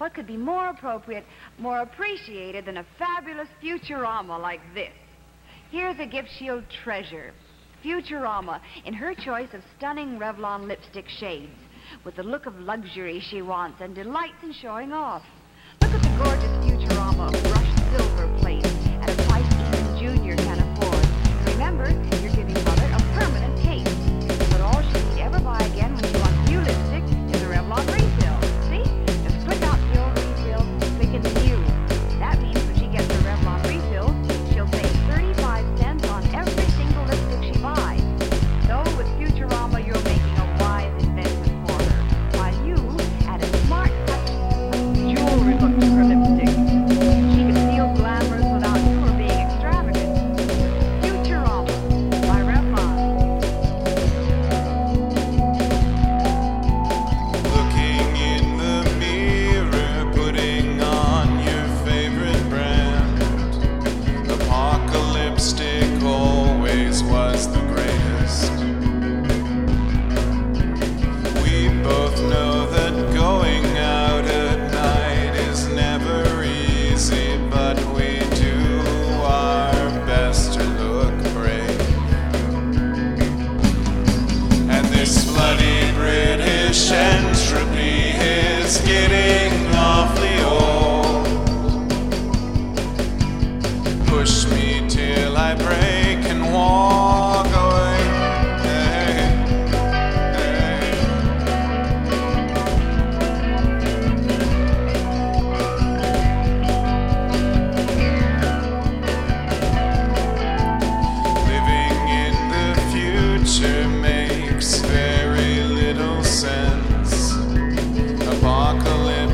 What could be more appropriate, more appreciated than a fabulous Futurama like this? Here's a gift she'll treasure. Futurama, in her choice of stunning Revlon lipstick shades, with the look of luxury she wants and delights in showing off. Look at the gorgeous Futurama brushed silver plate at a price even Junior can afford. Remember,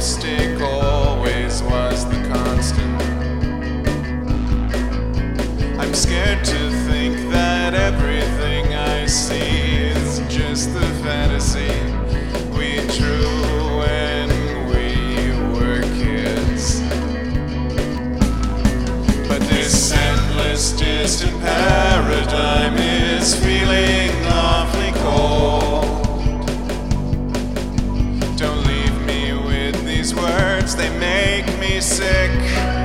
Apocalyptic always was the constant. I'm scared to think that everything I see is just the fantasy we drew when we were kids. But this endless distant paradigm sick.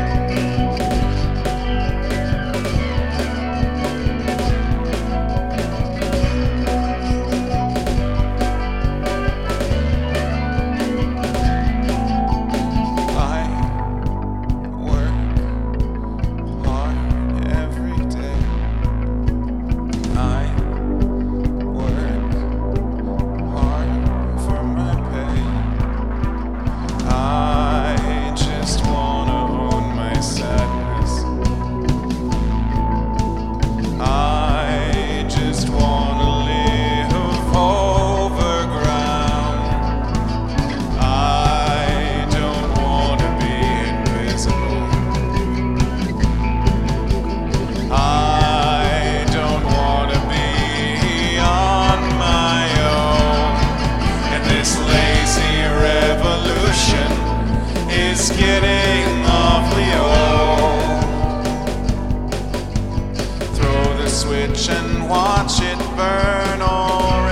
switch and watch it burn already.